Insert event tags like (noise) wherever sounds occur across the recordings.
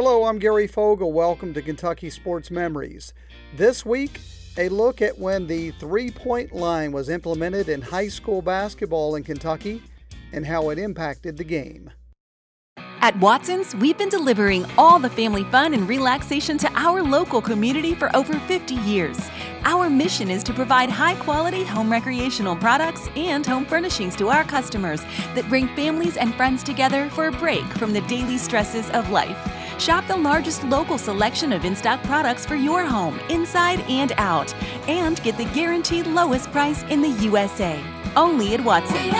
Hello, I'm Gary Fogle. Welcome to Kentucky Sports Memories. This week, a look at when the three point line was implemented in high school basketball in Kentucky and how it impacted the game. At Watson's, we've been delivering all the family fun and relaxation to our local community for over 50 years. Our mission is to provide high quality home recreational products and home furnishings to our customers that bring families and friends together for a break from the daily stresses of life. Shop the largest local selection of in stock products for your home, inside and out, and get the guaranteed lowest price in the USA. Only at Watson's.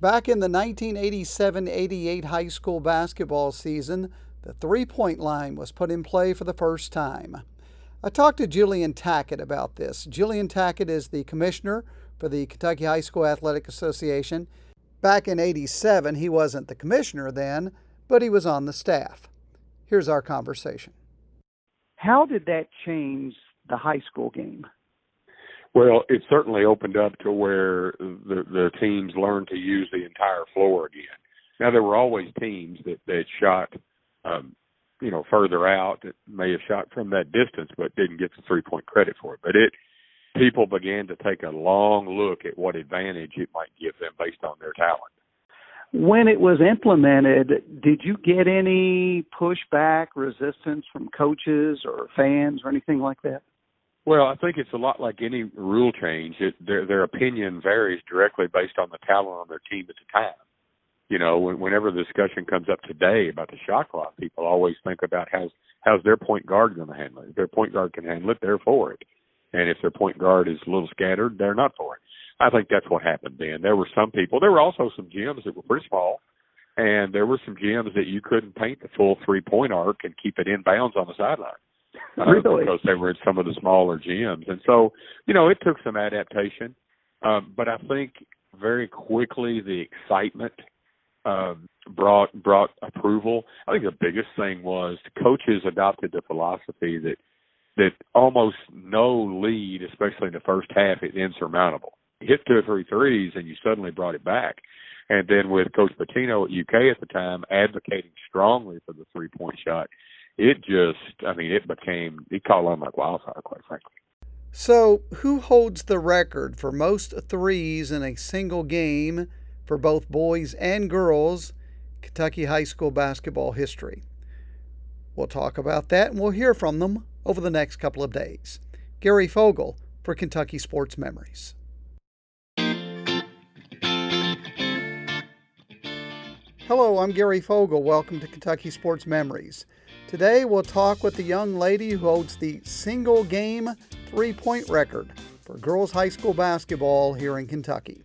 Back in the 1987 88 high school basketball season, the three point line was put in play for the first time. I talked to Julian Tackett about this. Julian Tackett is the commissioner for the Kentucky High School Athletic Association. Back in 87, he wasn't the commissioner then, but he was on the staff. Here's our conversation. How did that change the high school game? Well, it certainly opened up to where the the teams learned to use the entire floor again. Now there were always teams that that shot, um, you know, further out that may have shot from that distance, but didn't get the three point credit for it. But it people began to take a long look at what advantage it might give them based on their talent. When it was implemented, did you get any pushback, resistance from coaches or fans or anything like that? Well, I think it's a lot like any rule change. It, their their opinion varies directly based on the talent on their team at the time. You know, when, whenever the discussion comes up today about the shot clock, people always think about how's how's their point guard going to handle it. If their point guard can handle it, they're for it. And if their point guard is a little scattered, they're not for it. I think that's what happened then. There were some people. There were also some gyms that were pretty small, and there were some gyms that you couldn't paint the full three point arc and keep it in bounds on the sideline uh, really? because they were in some of the smaller gyms. And so, you know, it took some adaptation. Um, but I think very quickly the excitement um, brought brought approval. I think the biggest thing was coaches adopted the philosophy that that almost no lead, especially in the first half, is insurmountable. You hit two or three threes, and you suddenly brought it back. And then with Coach Pitino at UK at the time advocating strongly for the three point shot, it just, I mean, it became, it caught on like wildfire, quite frankly. So, who holds the record for most threes in a single game for both boys and girls Kentucky high school basketball history? We'll talk about that and we'll hear from them over the next couple of days. Gary Fogle for Kentucky Sports Memories. Hello, I'm Gary Fogle. Welcome to Kentucky Sports Memories. Today we'll talk with the young lady who holds the single game three point record for girls high school basketball here in Kentucky.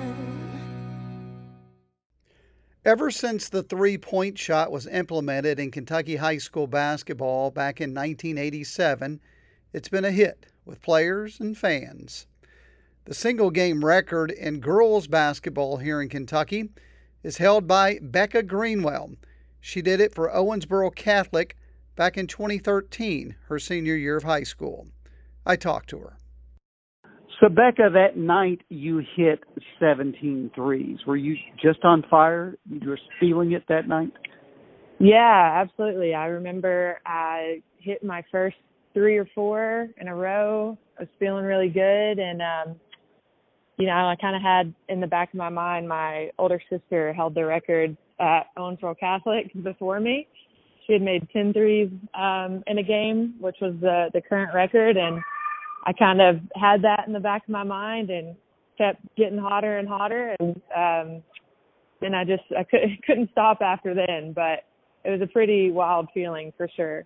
Ever since the three point shot was implemented in Kentucky high school basketball back in 1987, it's been a hit with players and fans. The single game record in girls basketball here in Kentucky is held by Becca Greenwell. She did it for Owensboro Catholic back in 2013, her senior year of high school. I talked to her. So, Becca, that night you hit 17 threes. Were you just on fire? You were feeling it that night? Yeah, absolutely. I remember I hit my first three or four in a row. I was feeling really good. And, um, you know, I kind of had in the back of my mind my older sister held the record at Owensboro Catholic (laughs) before me. She had made 10 threes um, in a game, which was the, the current record. And, I kind of had that in the back of my mind and kept getting hotter and hotter and um and I just I couldn't (laughs) couldn't stop after then, but it was a pretty wild feeling for sure.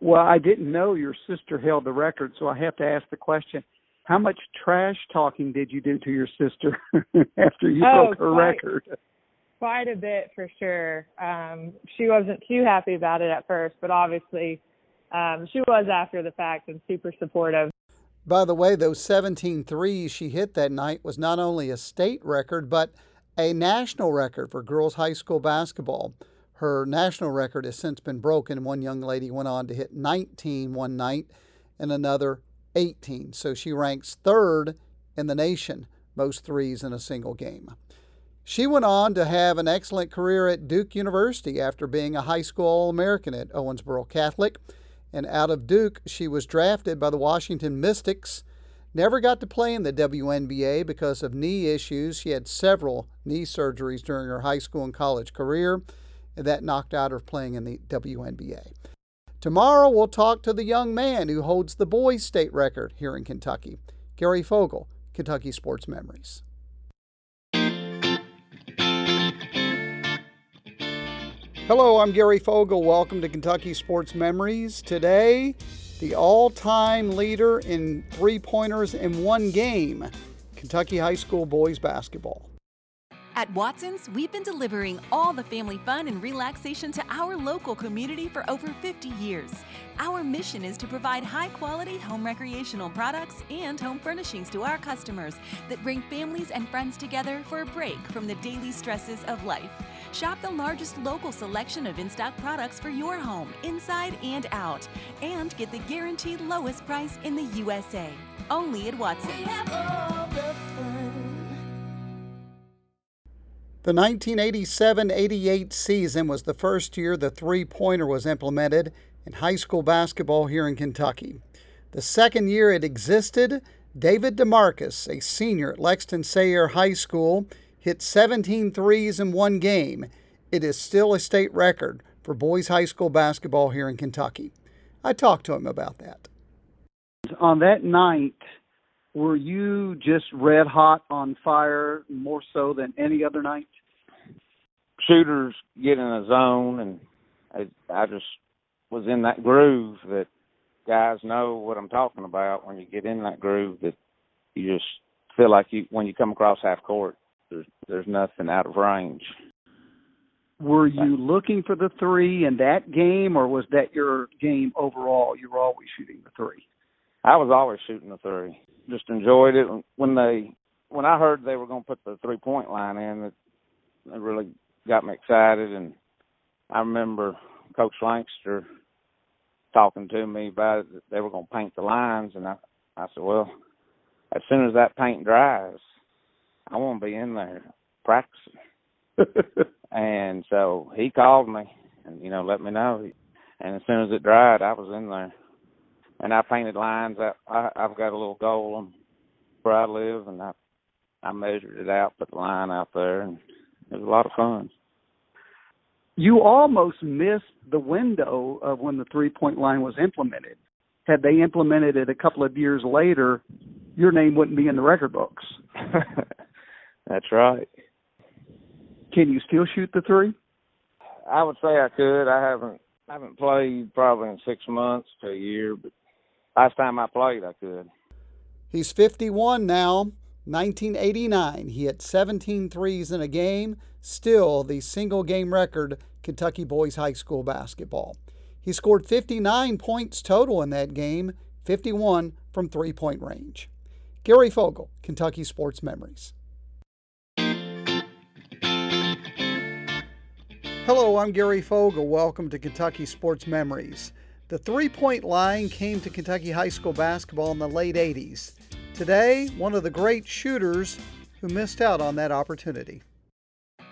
Well, I didn't know your sister held the record, so I have to ask the question. How much trash talking did you do to your sister (laughs) after you oh, broke her quite, record? quite a bit for sure. Um, she wasn't too happy about it at first, but obviously um, she was after the fact and super supportive. By the way, those 17 threes she hit that night was not only a state record, but a national record for girls high school basketball. Her national record has since been broken. One young lady went on to hit 19 one night and another 18. So she ranks third in the nation, most threes in a single game. She went on to have an excellent career at Duke University after being a high school All American at Owensboro Catholic. And out of Duke, she was drafted by the Washington Mystics. Never got to play in the WNBA because of knee issues. She had several knee surgeries during her high school and college career, and that knocked out her playing in the WNBA. Tomorrow, we'll talk to the young man who holds the boys' state record here in Kentucky, Gary Fogle, Kentucky Sports Memories. Hello, I'm Gary Fogle. Welcome to Kentucky Sports Memories. Today, the all time leader in three pointers in one game Kentucky High School boys basketball. At Watson's, we've been delivering all the family fun and relaxation to our local community for over 50 years. Our mission is to provide high quality home recreational products and home furnishings to our customers that bring families and friends together for a break from the daily stresses of life. Shop the largest local selection of in stock products for your home, inside and out, and get the guaranteed lowest price in the USA. Only at Watson's. The 1987 88 season was the first year the three pointer was implemented in high school basketball here in Kentucky. The second year it existed, David DeMarcus, a senior at Lexington Sayre High School, hit 17 threes in one game. It is still a state record for boys high school basketball here in Kentucky. I talked to him about that. On that night, were you just red hot on fire more so than any other night? Shooters get in a zone, and I, I just was in that groove that guys know what I'm talking about. When you get in that groove, that you just feel like you when you come across half court, there's there's nothing out of range. Were you looking for the three in that game, or was that your game overall? You were always shooting the three. I was always shooting the three. Just enjoyed it when they when I heard they were going to put the three point line in. It, it really got me excited, and I remember Coach Lancaster talking to me about it. That they were going to paint the lines, and I I said, well, as soon as that paint dries, I want to be in there practicing. (laughs) and so he called me and you know let me know. And as soon as it dried, I was in there, and I painted lines. I, I I've got a little goal on where I live, and I I measured it out, put the line out there, and it was a lot of fun. You almost missed the window of when the three point line was implemented. Had they implemented it a couple of years later, your name wouldn't be in the record books. (laughs) That's right. Can you still shoot the three? I would say I could. I haven't I haven't played probably in six months to a year, but last time I played I could. He's 51 now. 1989, he hit 17 threes in a game, still the single game record Kentucky boys high school basketball. He scored 59 points total in that game, 51 from three point range. Gary Fogle, Kentucky Sports Memories. Hello, I'm Gary Fogle. Welcome to Kentucky Sports Memories. The three point line came to Kentucky high school basketball in the late 80s. Today, one of the great shooters who missed out on that opportunity.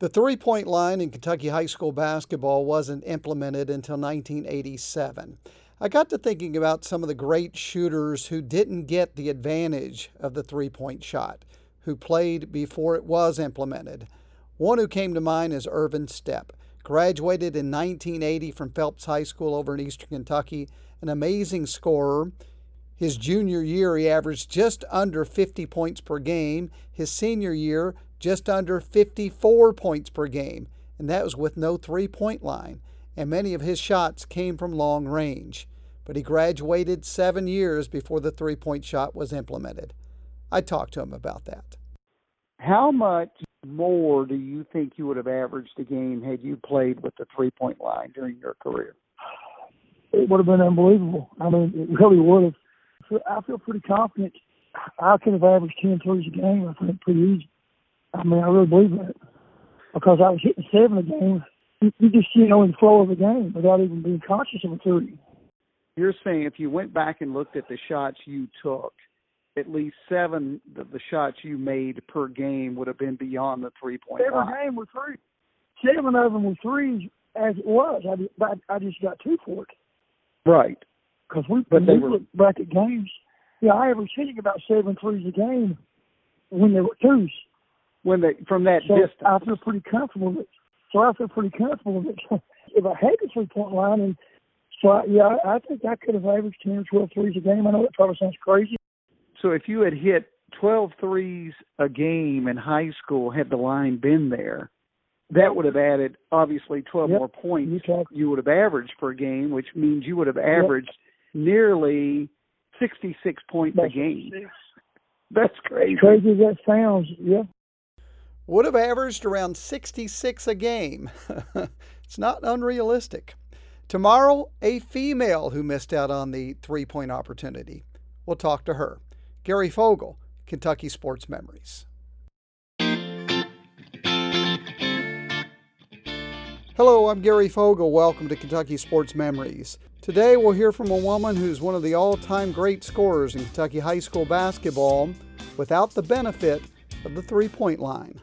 The three point line in Kentucky high school basketball wasn't implemented until 1987. I got to thinking about some of the great shooters who didn't get the advantage of the three point shot, who played before it was implemented. One who came to mind is Irvin Stepp. Graduated in 1980 from Phelps High School over in eastern Kentucky, an amazing scorer. His junior year, he averaged just under 50 points per game. His senior year, just under 54 points per game, and that was with no three point line. And many of his shots came from long range. But he graduated seven years before the three point shot was implemented. I talked to him about that. How much more do you think you would have averaged a game had you played with the three point line during your career? It would have been unbelievable. I mean, it really would have. I feel pretty confident. I could have averaged 10 threes a game, I think, pretty easy. I mean, I really believe that. Because I was hitting seven a game. You, just, you know, in the flow of the game without even being conscious of a three. You're saying if you went back and looked at the shots you took, at least seven of the shots you made per game would have been beyond the three point Every game were three. Seven of them were threes as it was. I, I just got two for it. Right because we, but they were back at games. Yeah, I averaged hitting about seven threes a game when they were twos. When they from that so distance, I feel pretty comfortable with it. So I feel pretty comfortable with it. (laughs) if I had the three point line, and so I, yeah, I, think I could have averaged ten or twelve threes a game. I know that probably sounds crazy. So if you had hit 12 threes a game in high school, had the line been there, that would have added obviously 12 yep. more points you, you would have averaged per game, which means you would have averaged yep nearly 66 points That's a game. Six. That's crazy. Crazy as that sounds, yeah. Would have averaged around 66 a game. (laughs) it's not unrealistic. Tomorrow, a female who missed out on the three point opportunity. We'll talk to her. Gary Fogle, Kentucky Sports Memories. Hello, I'm Gary Fogle. Welcome to Kentucky Sports Memories. Today we'll hear from a woman who's one of the all time great scorers in Kentucky high school basketball without the benefit of the three point line.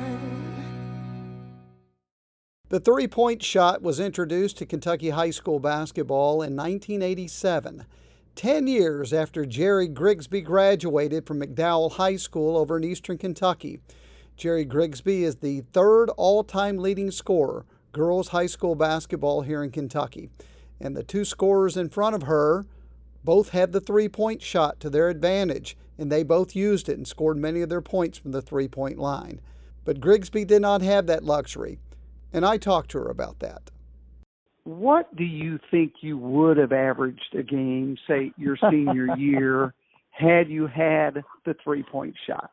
The three point shot was introduced to Kentucky high school basketball in 1987, 10 years after Geri Grigsby graduated from McDowell High School over in eastern Kentucky. Geri Grigsby is the third all time leading scorer, girls high school basketball here in Kentucky. And the two scorers in front of her both had the three point shot to their advantage, and they both used it and scored many of their points from the three point line. But Grigsby did not have that luxury and I talked to her about that. What do you think you would have averaged a game, say your senior (laughs) year, had you had the three point shot?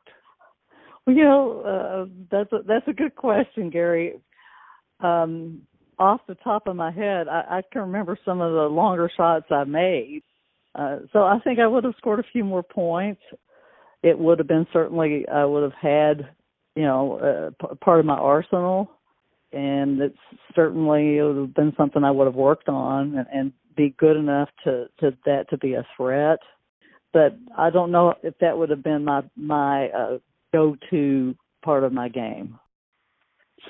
Well, you know, uh, that's a, that's a good question, Gary. Um, off the top of my head, I, I can remember some of the longer shots I made. Uh, so I think I would have scored a few more points. It would have been certainly I would have had, you know, uh, p- part of my arsenal and it's certainly it would have been something I would have worked on and, and be good enough to to that to be a threat. But I don't know if that would have been my my uh, go to part of my game.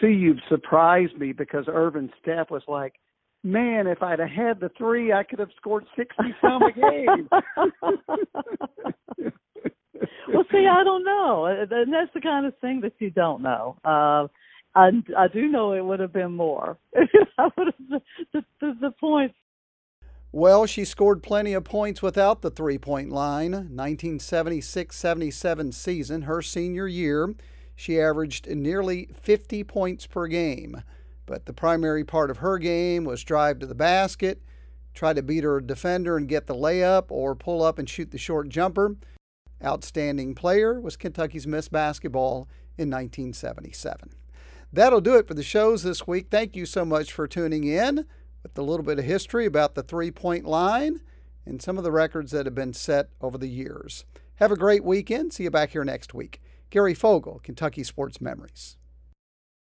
See, you've surprised me because Irvin Stepp was like, "Man, if I'd have had the three, I could have scored sixty some a game." (laughs) (laughs) well, see, I don't know, and that's the kind of thing that you don't know. Uh, I, I do know it would have been more. (laughs) I would have, the, the, the points. Well, she scored plenty of points without the three point line. 1976 77 season, her senior year, she averaged nearly 50 points per game. But the primary part of her game was drive to the basket, try to beat her defender and get the layup, or pull up and shoot the short jumper. Outstanding player was Kentucky's Miss Basketball in 1977. That'll do it for the shows this week. Thank you so much for tuning in with a little bit of history about the three point line and some of the records that have been set over the years. Have a great weekend. See you back here next week. Gary Fogle, Kentucky Sports Memories.